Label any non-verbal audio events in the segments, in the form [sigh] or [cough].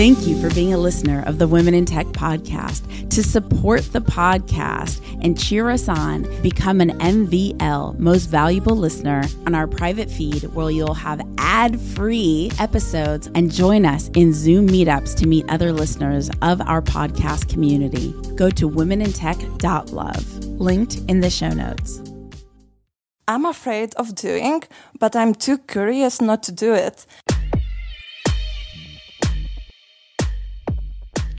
Thank you for being a listener of the Women in Tech podcast. To support the podcast and cheer us on, become an MVL, most valuable listener, on our private feed where you'll have ad free episodes and join us in Zoom meetups to meet other listeners of our podcast community. Go to womenintech.love, linked in the show notes. I'm afraid of doing, but I'm too curious not to do it.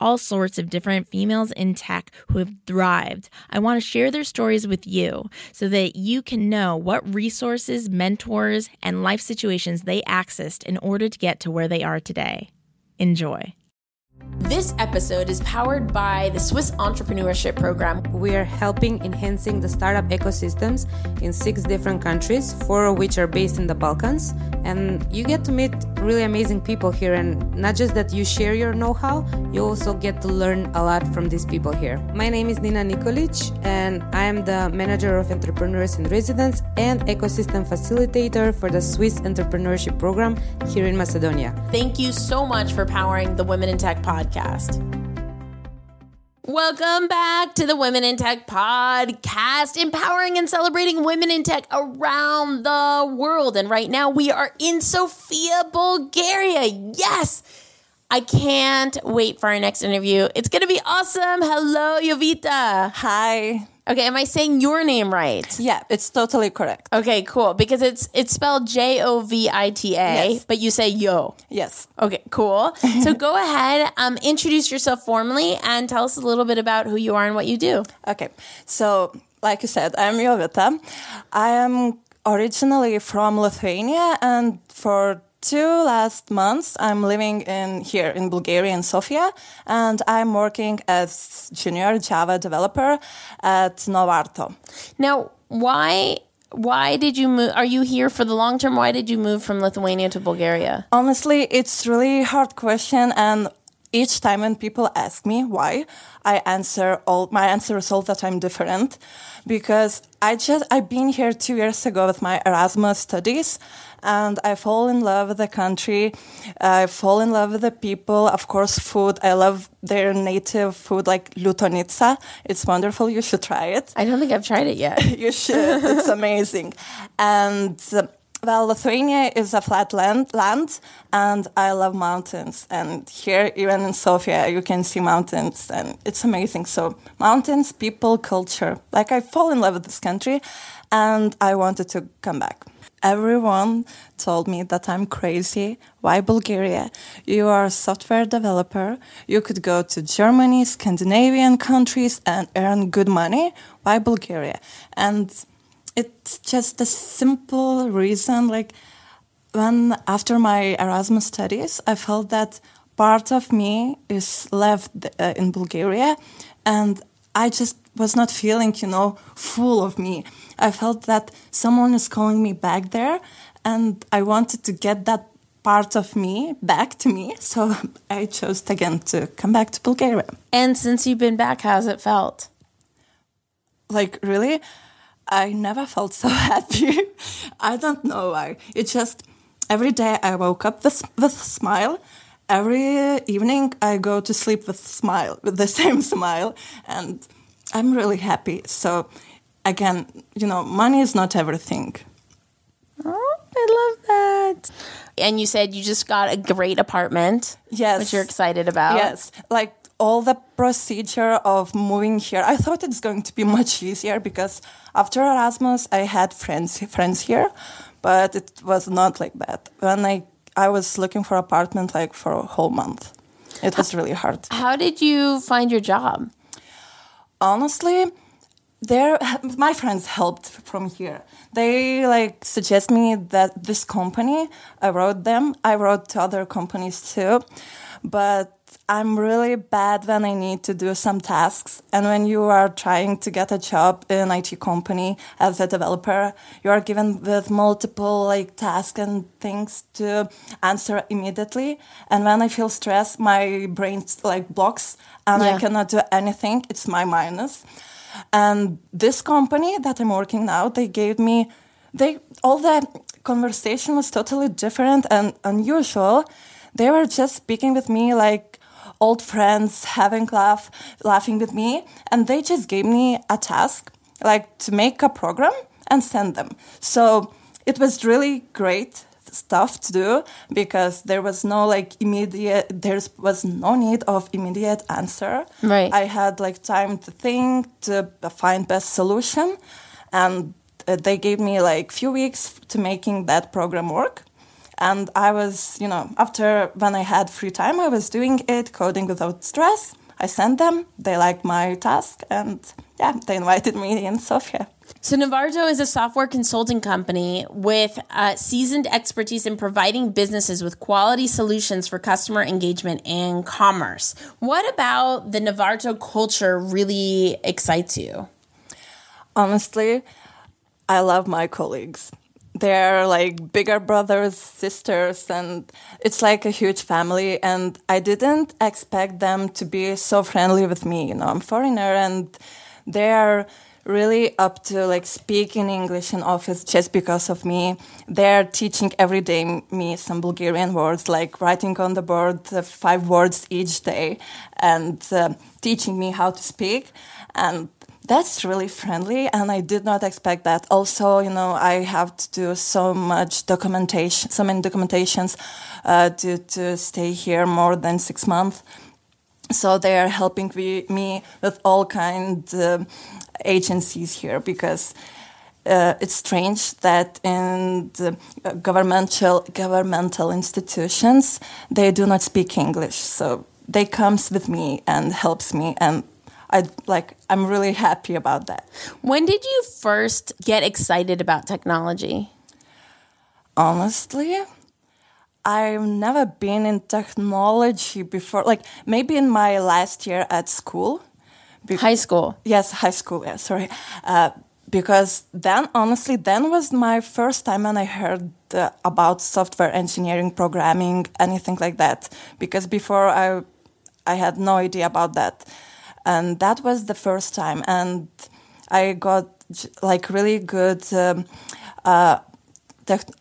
all sorts of different females in tech who have thrived. I want to share their stories with you so that you can know what resources, mentors, and life situations they accessed in order to get to where they are today. Enjoy. This episode is powered by the Swiss Entrepreneurship Program. We are helping enhancing the startup ecosystems in six different countries, four of which are based in the Balkans. And you get to meet really amazing people here. And not just that you share your know how, you also get to learn a lot from these people here. My name is Nina Nikolic, and I am the manager of entrepreneurs in residence and ecosystem facilitator for the Swiss Entrepreneurship Program here in Macedonia. Thank you so much for powering the Women in Tech podcast. Welcome back to the Women in Tech podcast, empowering and celebrating women in tech around the world. And right now we are in Sofia, Bulgaria. Yes! I can't wait for our next interview. It's going to be awesome. Hello, Jovita. Hi. Okay, am I saying your name right? Yeah, it's totally correct. Okay, cool. Because it's it's spelled J O V I T A, Yes. but you say yo. Yes. Okay, cool. [laughs] so go ahead, um, introduce yourself formally, and tell us a little bit about who you are and what you do. Okay. So, like you said, I'm Jovita. I am originally from Lithuania, and for two last months, I'm living in here in Bulgaria in Sofia, and I'm working as junior Java developer at Novarto. Now, why why did you move? Are you here for the long term? Why did you move from Lithuania to Bulgaria? Honestly, it's really hard question, and each time when people ask me why, I answer all my answer is all that I'm different, because I just I've been here two years ago with my Erasmus studies, and I fall in love with the country. I fall in love with the people. Of course, food. I love their native food, like lutenitsa. It's wonderful. You should try it. I don't think I've tried it yet. [laughs] you should. It's [laughs] amazing. And well, Lithuania is a flat land, land, and I love mountains. And here, even in Sofia, you can see mountains, and it's amazing. So, mountains, people, culture. Like, I fall in love with this country, and I wanted to come back. Everyone told me that I'm crazy. Why Bulgaria? You are a software developer. You could go to Germany, Scandinavian countries, and earn good money. Why Bulgaria? And it's just a simple reason like when after my erasmus studies i felt that part of me is left uh, in bulgaria and i just was not feeling you know full of me. I felt that someone is calling me back there and i wanted to get that part of me back to me [laughs] so i chose again to come back to bulgaria. And since you've been back, how's it felt? like really i never felt so [laughs] happy i don't know why it just every day i woke up with, with a smile every evening i go to sleep with smile with the [laughs] same smile and i'm really happy so again you know money is not everything Oh, I love that. And you said you just got a great apartment. Yes. Which you're excited about. Yes, like all the procedure of moving here. I thought it's going to be much easier because after Erasmus, I had friends friends here, but it was not like that. When I I was looking for apartment like for a whole month, it was really hard. How did you find your job? Honestly, there my friends helped from here. They like suggest me that this company. I wrote them. I wrote to other companies too, but I'm really bad when I need to do some tasks. And when you are trying to get a job in an IT company as a developer, you are given with multiple like tasks and things to answer immediately. And when I feel stressed, my brain like blocks and Yeah. I cannot do anything. It's my minus. And this company that I'm working now, they gave me, they all the conversation was totally different and unusual. They were just speaking with me like old friends, having laugh, laughing with me, and they just gave me a task, like to make a program and send them. So it was really great stuff to do because there was no like immediate there was no need of immediate answer Right. i had like time to think to find best solution and uh, they gave me like few weeks to making that program work and i was you know after when i had free time i was doing it coding without stress i sent them they liked my task and yeah they invited me in sofia So Novarto is a software consulting company with uh, seasoned expertise in providing businesses with quality solutions for customer engagement and commerce. What about the Novarto culture really excites you? honestly, I love my colleagues. They're like bigger brothers, sisters, and it's like a huge family. And I didn't expect them to be so friendly with me. You know, I'm foreigner, and they're really up to like speak in English in office just because of me. They're teaching every day me some Bulgarian words, like writing on the board uh, five words each day, and uh, teaching me how to speak. And that's really friendly, and I did not expect that. Also, you know, I have to do so much documentation, so many documentations uh, to to stay here more than six months. So they are helping me with all kind um agencies here because. Uh, it's strange that in uh, governmental governmental institutions they do not speak English. So they comes with me and helps me, and I like. I'm really happy about that. When did you first get excited about technology? Honestly, I've never been in technology before. Like maybe in my last year at school. Be- High school. Yes, high school. Yeah, sorry. Uh, because then, honestly, then was my first time when I heard uh, about software engineering, programming, anything like that. Because before I, I had no idea about that, and that was the first time, and I got like really good. Um, uh,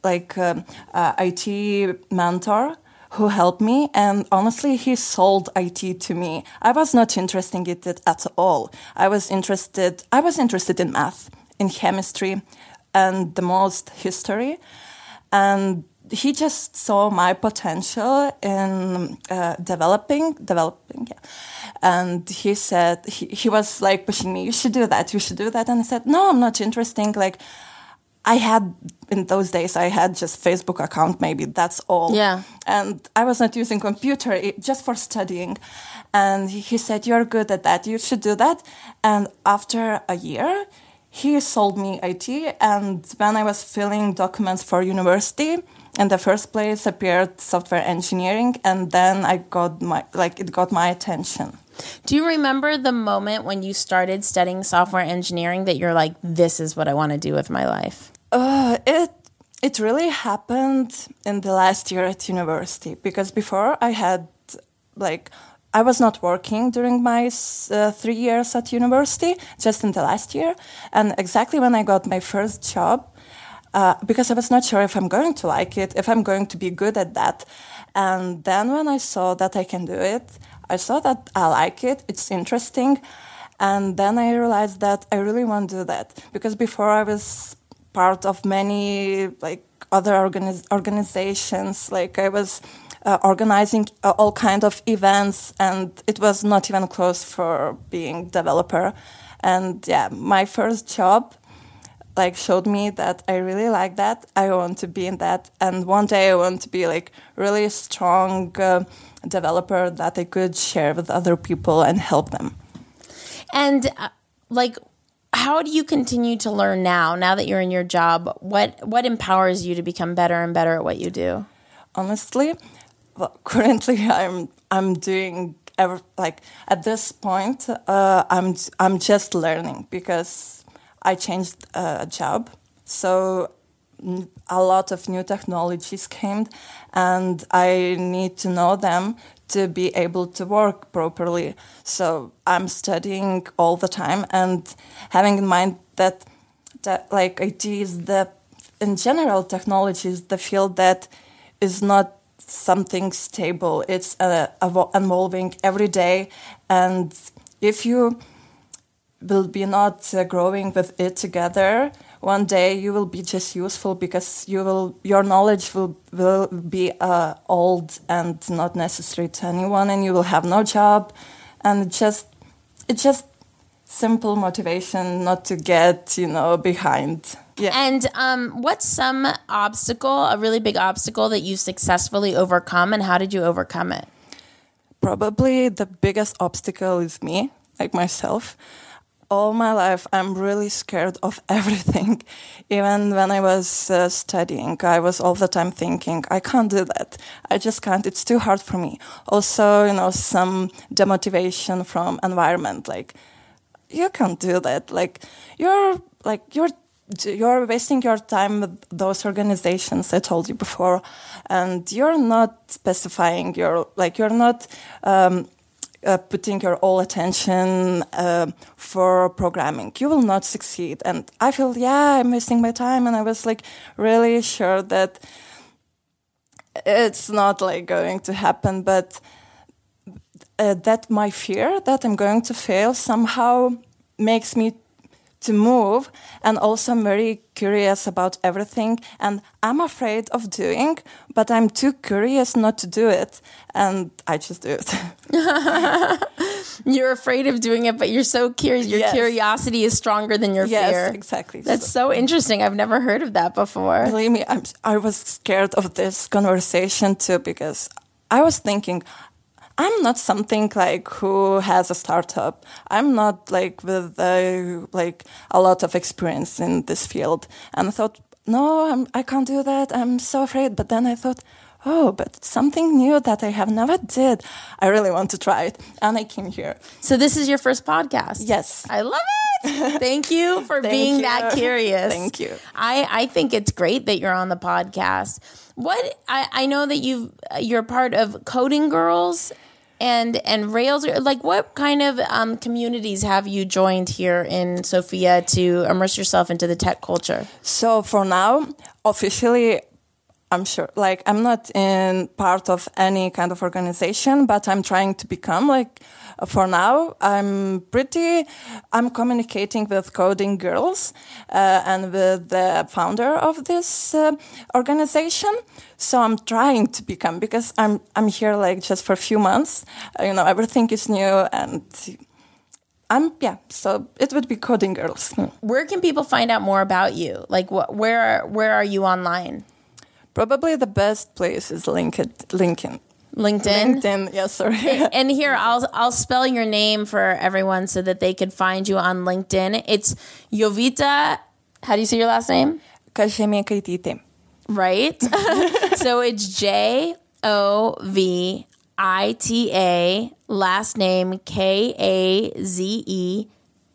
like um, uh, IT mentor who helped me, and honestly, he sold IT to me. I was not interested in it at all. I was interested. I was interested in math, in chemistry, and the most history, and he just saw my potential in uh, developing, developing, yeah. And he said he, he was like pushing me. You should do that. You should do that. And I said, no, I'm not interesting. Like I had in those days, I had just Facebook account. Maybe that's all. Yeah. And I was not using computer it, just for studying. And he, he said, "You're good at that. You should do that." And after a year, he sold me IT. And when I was filling documents for university, in the first place appeared software engineering, and then I got my like it got my attention. Do you remember the moment when you started studying software engineering that you're like, this is what I want to do with my life? Uh, it it really happened in the last year at university because before I had like I was not working during my uh, three years at university, just in the last year, and exactly when I got my first job, uh, because I was not sure if I'm going to like it, if I'm going to be good at that, and then when I saw that I can do it, I saw that I like it, it's interesting, and then I realized that I really want to do that. Because before I was part of many like other organiz- organizations, like I was uh, organizing uh, all kind of events, and it was not even close for being developer. And yeah, my first job like showed me that I really like that. I want to be in that, and one day I want to be like really strong uh, developer that I could share with other people and help them. And uh, like, how do you continue to learn now? Now that you're in your job, what what empowers you to become better and better at what you do? honestly well, [laughs] currently i'm i'm doing ever like at this point uh, I'm I'm just learning because I changed uh, a job, so a lot of new technologies came, and I need to know them to be able to work properly. So I'm studying all the time and having in mind that that like IT is the in general technology is the field that is not something stable. It's uh, evol- evolving every day, and if you will be not uh, growing with it together, one day you will be just useful because you will your knowledge will will be uh, old and not necessary to anyone, and you will have no job, and just it's just simple motivation not to get you know behind. Yeah. And um, what's some obstacle, a really big obstacle that you successfully overcome, and how did you overcome it? probably the biggest obstacle is me, like myself. All my life, I'm really scared of [laughs] everything. Even when I was uh, studying, I was all the time thinking, I can't do that. I just can't. It's too hard for me. Also, you know, some demotivation from environment, like you can't do that. Like you're like you're you're wasting your time with those organizations I told you before, and you're not specifying your like you're not um, uh, putting your all attention uh, for programming. You will not succeed. And I feel yeah, I'm wasting my time, and I was like really sure that it's not like going to happen, but. Uh, that my fear that I'm going to fail somehow makes me to move and also I'm very curious about everything and I'm afraid of doing but I'm too curious not to do it and I just do it. [laughs] You're afraid of doing it, but you're so curious. Your Yes. curiosity is stronger than your yes, fear. exactly. That's so interesting. I've never heard of that before. Believe me, I'm, I was scared of this conversation too because I was thinking, I'm not something like who has a startup. I'm not like with uh, like a lot of experience in this field, and I thought, no, I'm, I can't do that. I'm so afraid. But then I thought, oh, but something new that I have never did. I really want to try it, and I came here. So this is your first podcast. Yes. I love it. [laughs] Thank you for Thank being you. that curious. Thank you. I, I think it's great that you're on the podcast. What I, I know that you've you're part of Coding Girls and and Rails. Like what kind of um, communities have you joined here in Sofia to immerse yourself into the tech culture? So for now, officially, I'm sure, like, I'm not in part of any kind of organization, but I'm trying to become like, for now, I'm pretty, I'm communicating with coding girls, uh, and with the founder of this uh, organization. So I'm trying to become, because I'm, I'm here like just for a few months, uh, you know, everything is new and I'm, yeah, so it would be coding girls. Where can people find out more about you? Like what where where are you online? Probably the best place is LinkedIn. LinkedIn. LinkedIn. LinkedIn. Yeah, sorry. and here I'll I'll spell your name for everyone so that they could find you on LinkedIn. It's Jovita. How do you say your last name? Kažemėkaitytė. Right. [laughs] so it's J O V I T A. Last name K A Z E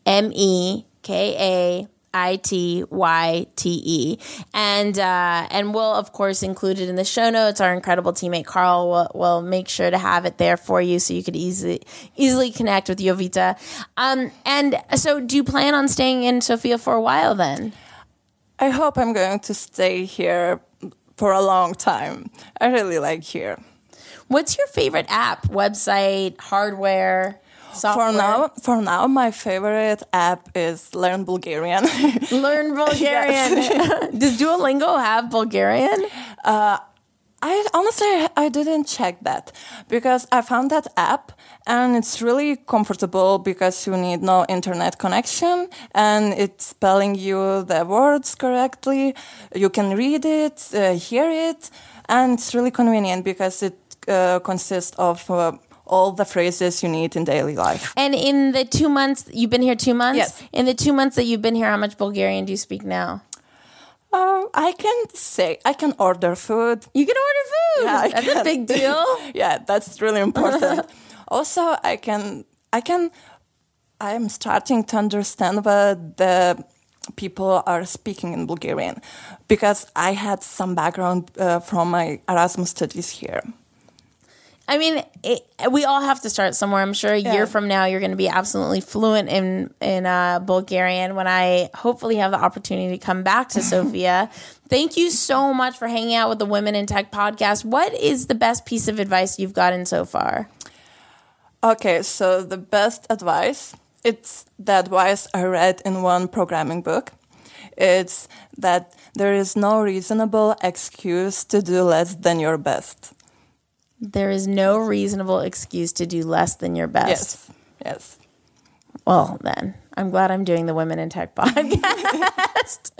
M E K A. I T Y T E, and uh, and we'll of course include it in the show notes. Our incredible teammate Carl will, will make sure to have it there for you, so you could easily easily connect with Jovita. Um, and so, do you plan on staying in Sofia for a while then? I hope I'm going to stay here for a long time. I really like here. What's your favorite app, website, hardware, software? For now, for now, my favorite app is Learn Bulgarian. [laughs] learn [laughs] Bulgarian. [laughs] Does Duolingo have Bulgarian? I honestly I didn't check that because I found that app and it's really comfortable because you need no internet connection and it's spelling you the words correctly. You can read it, uh, hear it, and it's really convenient because it uh, consists of uh, all the phrases you need in daily life. And in the two months you've been here, two months. Yes. In the two months that you've been here, how much Bulgarian do you speak now? Uh, I can say I can order food. You can order food. Yeah, I That's a big deal. [laughs] yeah, that's really important. [laughs] also I can I can I am starting to understand what the people are speaking in Bulgarian because I had some background uh, from my Erasmus studies here. I mean, it, we all have to start somewhere. I'm sure a year from now you're going to be absolutely fluent in in uh, Bulgarian. When I hopefully have the opportunity to come back to [laughs] Sofia. Thank you so much for hanging out with the Women in Tech podcast. What is the best piece of advice you've gotten so far? Okay, so the best advice it's the advice I read in one programming book. It's that there is no reasonable excuse to do less than your best. There is no reasonable excuse to do less than your best. Yes. Yes. Well, then, I'm glad I'm doing the Women in Tech [laughs] podcast.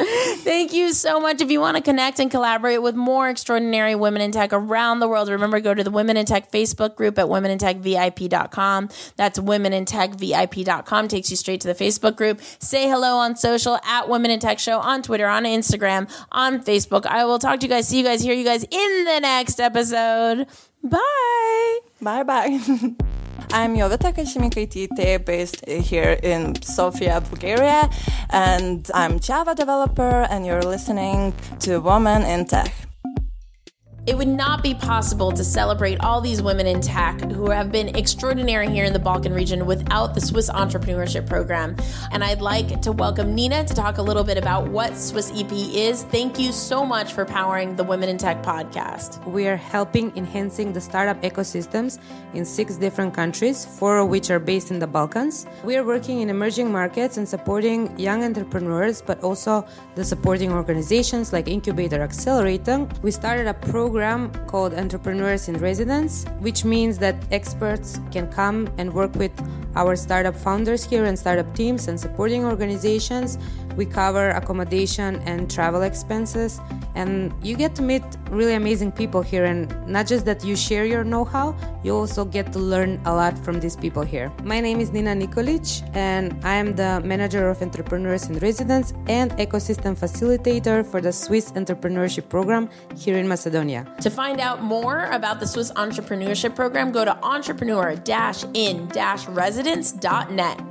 Thank you so much. If you want to connect and collaborate with more extraordinary women in tech around the world, remember go to the Women in Tech Facebook group at womenintechvip.com. That's womenintechvip.com. Takes you straight to the Facebook group. Say hello on social at Women in Tech Show on Twitter, on Instagram, on Facebook. I will talk to you guys, see you guys, hear you guys in the next episode. Bye. Bye bye. [laughs] I'm Jovita Kažemėkaitytė, based here in Sofia, Bulgaria, and I'm Java developer, and you're listening to Woman in Tech. It would not be possible to celebrate all these women in tech who have been extraordinary here in the Balkan region without the Swiss Entrepreneurship Program. And I'd like to welcome Nina to talk a little bit about what Swiss EP is. Thank you so much for powering the Women in Tech podcast. We are helping enhancing the startup ecosystems in six different countries, four of which are based in the Balkans. We are working in emerging markets and supporting young entrepreneurs, but also the supporting organizations like Incubator Accelerator. We started a program called Entrepreneurs in Residence, which means that experts can come and work with our startup founders here and startup teams and supporting organizations. We cover accommodation and travel expenses, and you get to meet really amazing people here. And not just that you share your know how, you also get to learn a lot from these people here. My name is Nina Nikolic, and I am the manager of Entrepreneurs in Residence and ecosystem facilitator for the Swiss Entrepreneurship Program here in Macedonia. To find out more about the Swiss Entrepreneurship Program, go to entrepreneur-in-residence.net.